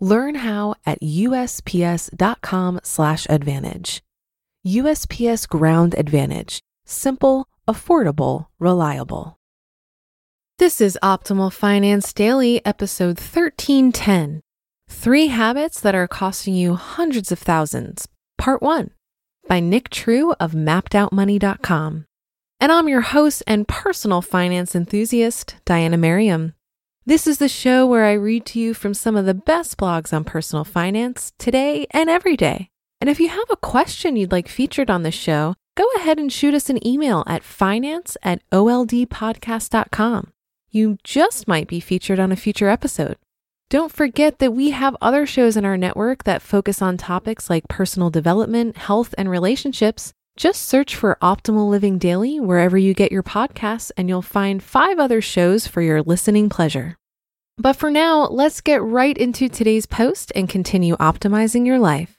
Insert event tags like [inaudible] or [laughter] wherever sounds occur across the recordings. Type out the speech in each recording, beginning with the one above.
Learn how at usps.com/advantage. USPS Ground Advantage: simple, affordable, reliable. This is Optimal Finance Daily, episode 1310. Three habits that are costing you hundreds of thousands. Part 1 by Nick True of mappedoutmoney.com. And I'm your host and personal finance enthusiast, Diana Merriam. This is the show where I read to you from some of the best blogs on personal finance today and every day. And if you have a question you'd like featured on the show, go ahead and shoot us an email at finance at oldpodcast.com. You just might be featured on a future episode. Don't forget that we have other shows in our network that focus on topics like personal development, health, and relationships. Just search for Optimal Living Daily wherever you get your podcasts, and you'll find five other shows for your listening pleasure. But for now, let's get right into today's post and continue optimizing your life.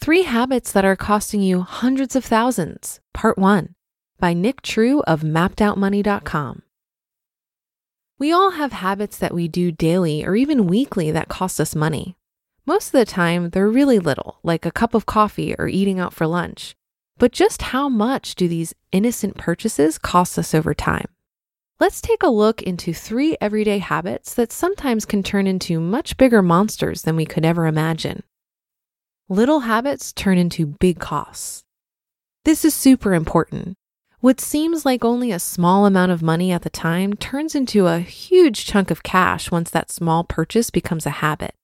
Three Habits That Are Costing You Hundreds of Thousands, Part 1 by Nick True of mappedoutmoney.com. We all have habits that we do daily or even weekly that cost us money. Most of the time, they're really little, like a cup of coffee or eating out for lunch. But just how much do these innocent purchases cost us over time? Let's take a look into three everyday habits that sometimes can turn into much bigger monsters than we could ever imagine. Little habits turn into big costs. This is super important. What seems like only a small amount of money at the time turns into a huge chunk of cash once that small purchase becomes a habit.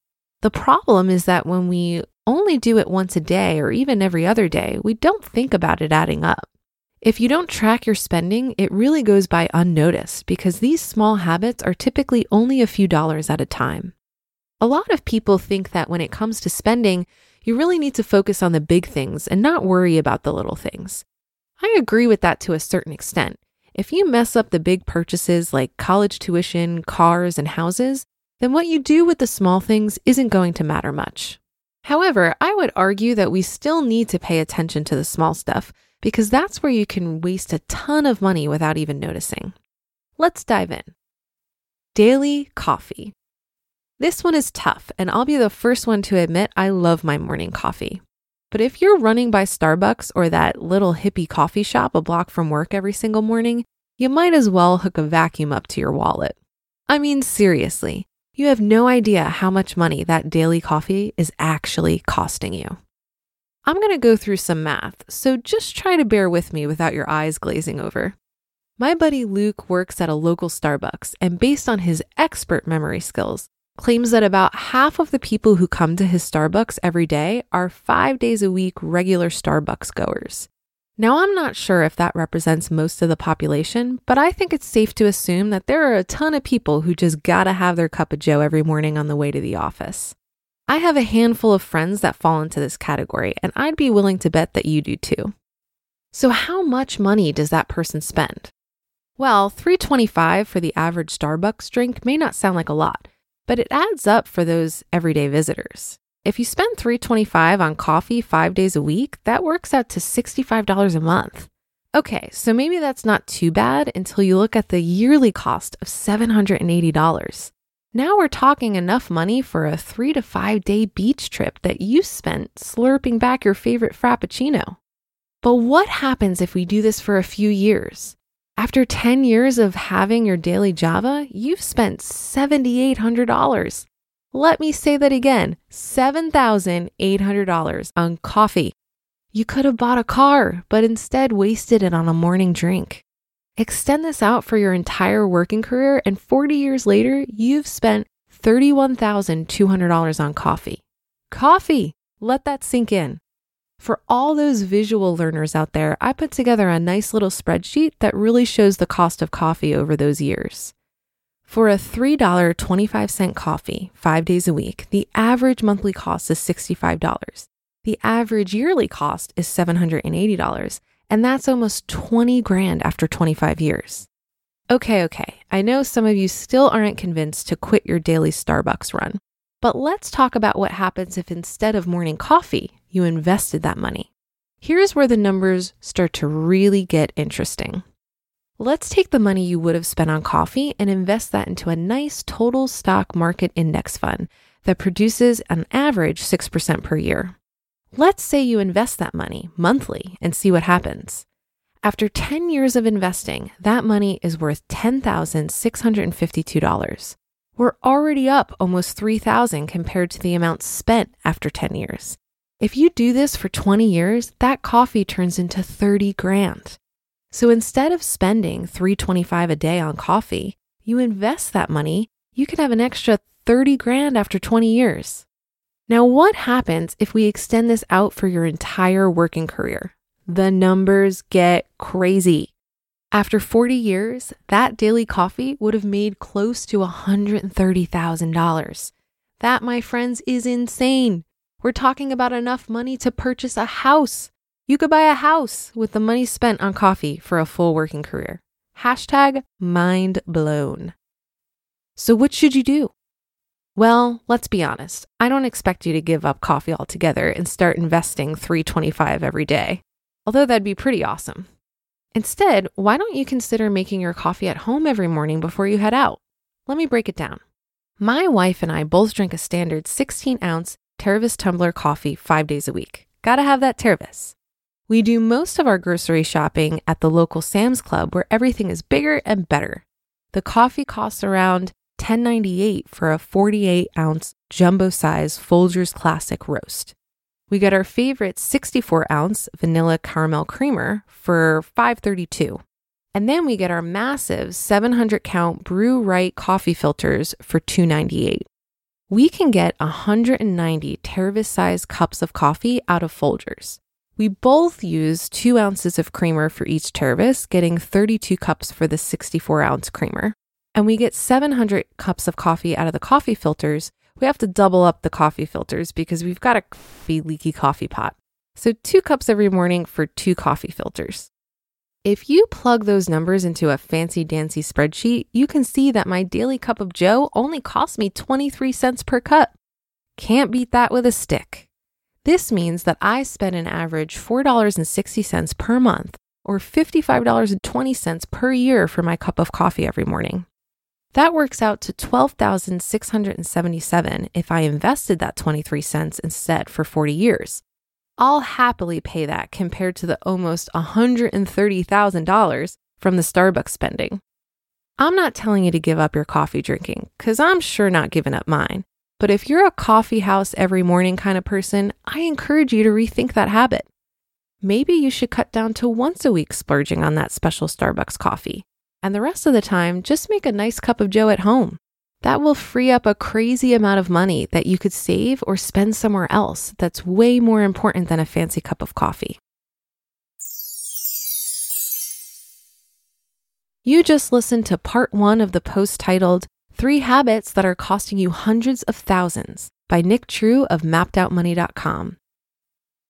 The problem is that when we only do it once a day or even every other day, we don't think about it adding up. If you don't track your spending, it really goes by unnoticed because these small habits are typically only a few dollars at a time. A lot of people think that when it comes to spending, you really need to focus on the big things and not worry about the little things. I agree with that to a certain extent. If you mess up the big purchases like college tuition, cars, and houses, then what you do with the small things isn't going to matter much. However, I would argue that we still need to pay attention to the small stuff because that's where you can waste a ton of money without even noticing. Let's dive in. Daily coffee. This one is tough, and I'll be the first one to admit I love my morning coffee. But if you're running by Starbucks or that little hippie coffee shop a block from work every single morning, you might as well hook a vacuum up to your wallet. I mean, seriously, you have no idea how much money that daily coffee is actually costing you. I'm going to go through some math, so just try to bear with me without your eyes glazing over. My buddy Luke works at a local Starbucks, and based on his expert memory skills, claims that about half of the people who come to his Starbucks every day are five days a week regular Starbucks goers. Now, I'm not sure if that represents most of the population, but I think it's safe to assume that there are a ton of people who just gotta have their cup of joe every morning on the way to the office. I have a handful of friends that fall into this category, and I'd be willing to bet that you do too. So, how much money does that person spend? Well, 325 for the average Starbucks drink may not sound like a lot, but it adds up for those everyday visitors. If you spend 325 on coffee 5 days a week, that works out to $65 a month. Okay, so maybe that's not too bad until you look at the yearly cost of $780. Now we're talking enough money for a 3 to 5 day beach trip that you spent slurping back your favorite frappuccino. But what happens if we do this for a few years? After 10 years of having your daily Java, you've spent $7,800. Let me say that again $7,800 on coffee. You could have bought a car, but instead wasted it on a morning drink. Extend this out for your entire working career, and 40 years later, you've spent $31,200 on coffee. Coffee! Let that sink in. For all those visual learners out there, I put together a nice little spreadsheet that really shows the cost of coffee over those years. For a $3.25 coffee five days a week, the average monthly cost is $65. The average yearly cost is $780, and that's almost 20 grand after 25 years. Okay, okay, I know some of you still aren't convinced to quit your daily Starbucks run, but let's talk about what happens if instead of morning coffee, you invested that money. Here's where the numbers start to really get interesting. Let's take the money you would have spent on coffee and invest that into a nice total stock market index fund that produces an average 6% per year. Let's say you invest that money monthly and see what happens. After 10 years of investing, that money is worth $10,652. We're already up almost 3,000 compared to the amount spent after 10 years. If you do this for 20 years, that coffee turns into 30 grand. So instead of spending 325 a day on coffee, you invest that money, you can have an extra 30 grand after 20 years. Now, what happens if we extend this out for your entire working career? The numbers get crazy. After 40 years, that daily coffee would have made close to $130,000. That, my friends, is insane. We're talking about enough money to purchase a house. You could buy a house with the money spent on coffee for a full working career. Hashtag mind blown. So, what should you do? Well, let's be honest. I don't expect you to give up coffee altogether and start investing 325 every day, although that'd be pretty awesome. Instead, why don't you consider making your coffee at home every morning before you head out? Let me break it down. My wife and I both drink a standard 16 ounce Tervis tumbler coffee five days a week. Gotta have that Tervis. We do most of our grocery shopping at the local Sam's Club where everything is bigger and better. The coffee costs around $10.98 for a 48 ounce jumbo size Folgers Classic roast. We get our favorite 64 ounce vanilla caramel creamer for $5.32. And then we get our massive 700 count Brew Rite coffee filters for $2.98. We can get 190 Tervis sized cups of coffee out of Folgers. We both use two ounces of creamer for each Tervis, getting 32 cups for the 64 ounce creamer. And we get 700 cups of coffee out of the coffee filters. We have to double up the coffee filters because we've got a leaky coffee pot. So, two cups every morning for two coffee filters. If you plug those numbers into a fancy dancy spreadsheet, you can see that my daily cup of Joe only costs me 23 cents per cup. Can't beat that with a stick. This means that I spend an average $4.60 per month or $55.20 per year for my cup of coffee every morning. That works out to 12,677 if I invested that 23 cents instead for 40 years. I'll happily pay that compared to the almost $130,000 from the Starbucks spending. I'm not telling you to give up your coffee drinking, because I'm sure not giving up mine. But if you're a coffee house every morning kind of person, I encourage you to rethink that habit. Maybe you should cut down to once a week splurging on that special Starbucks coffee. And the rest of the time, just make a nice cup of Joe at home. That will free up a crazy amount of money that you could save or spend somewhere else that's way more important than a fancy cup of coffee. You just listened to part one of the post titled Three Habits That Are Costing You Hundreds of Thousands by Nick True of mappedoutmoney.com.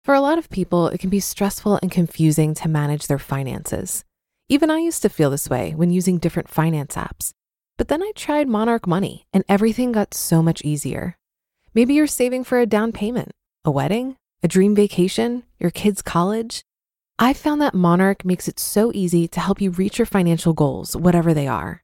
For a lot of people, it can be stressful and confusing to manage their finances. Even I used to feel this way when using different finance apps. But then I tried Monarch Money and everything got so much easier. Maybe you're saving for a down payment, a wedding, a dream vacation, your kids' college. I found that Monarch makes it so easy to help you reach your financial goals, whatever they are.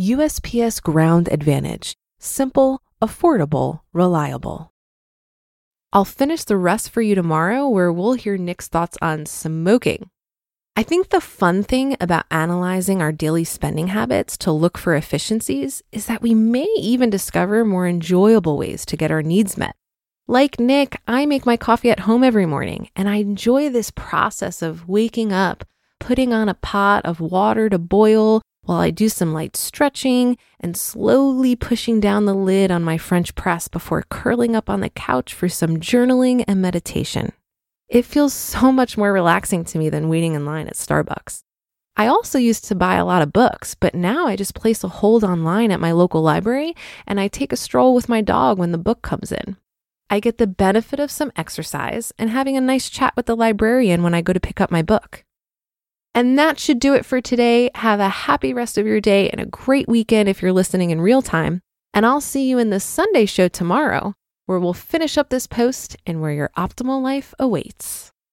USPS Ground Advantage. Simple, affordable, reliable. I'll finish the rest for you tomorrow, where we'll hear Nick's thoughts on smoking. I think the fun thing about analyzing our daily spending habits to look for efficiencies is that we may even discover more enjoyable ways to get our needs met. Like Nick, I make my coffee at home every morning, and I enjoy this process of waking up, putting on a pot of water to boil while I do some light stretching and slowly pushing down the lid on my French press before curling up on the couch for some journaling and meditation. It feels [laughs] so much more relaxing to me than waiting in line at Starbucks. I also used to buy a lot of books, but now I just place a hold online at my local library and I take a stroll with my dog when the book comes in. I get the benefit of some exercise and having a nice chat with the librarian when I go to pick up my book. And that should do it for today. Have a happy rest of your day and a great weekend if you're listening in real time. And I'll see you in the Sunday show tomorrow, where we'll finish up this post and where your optimal life awaits.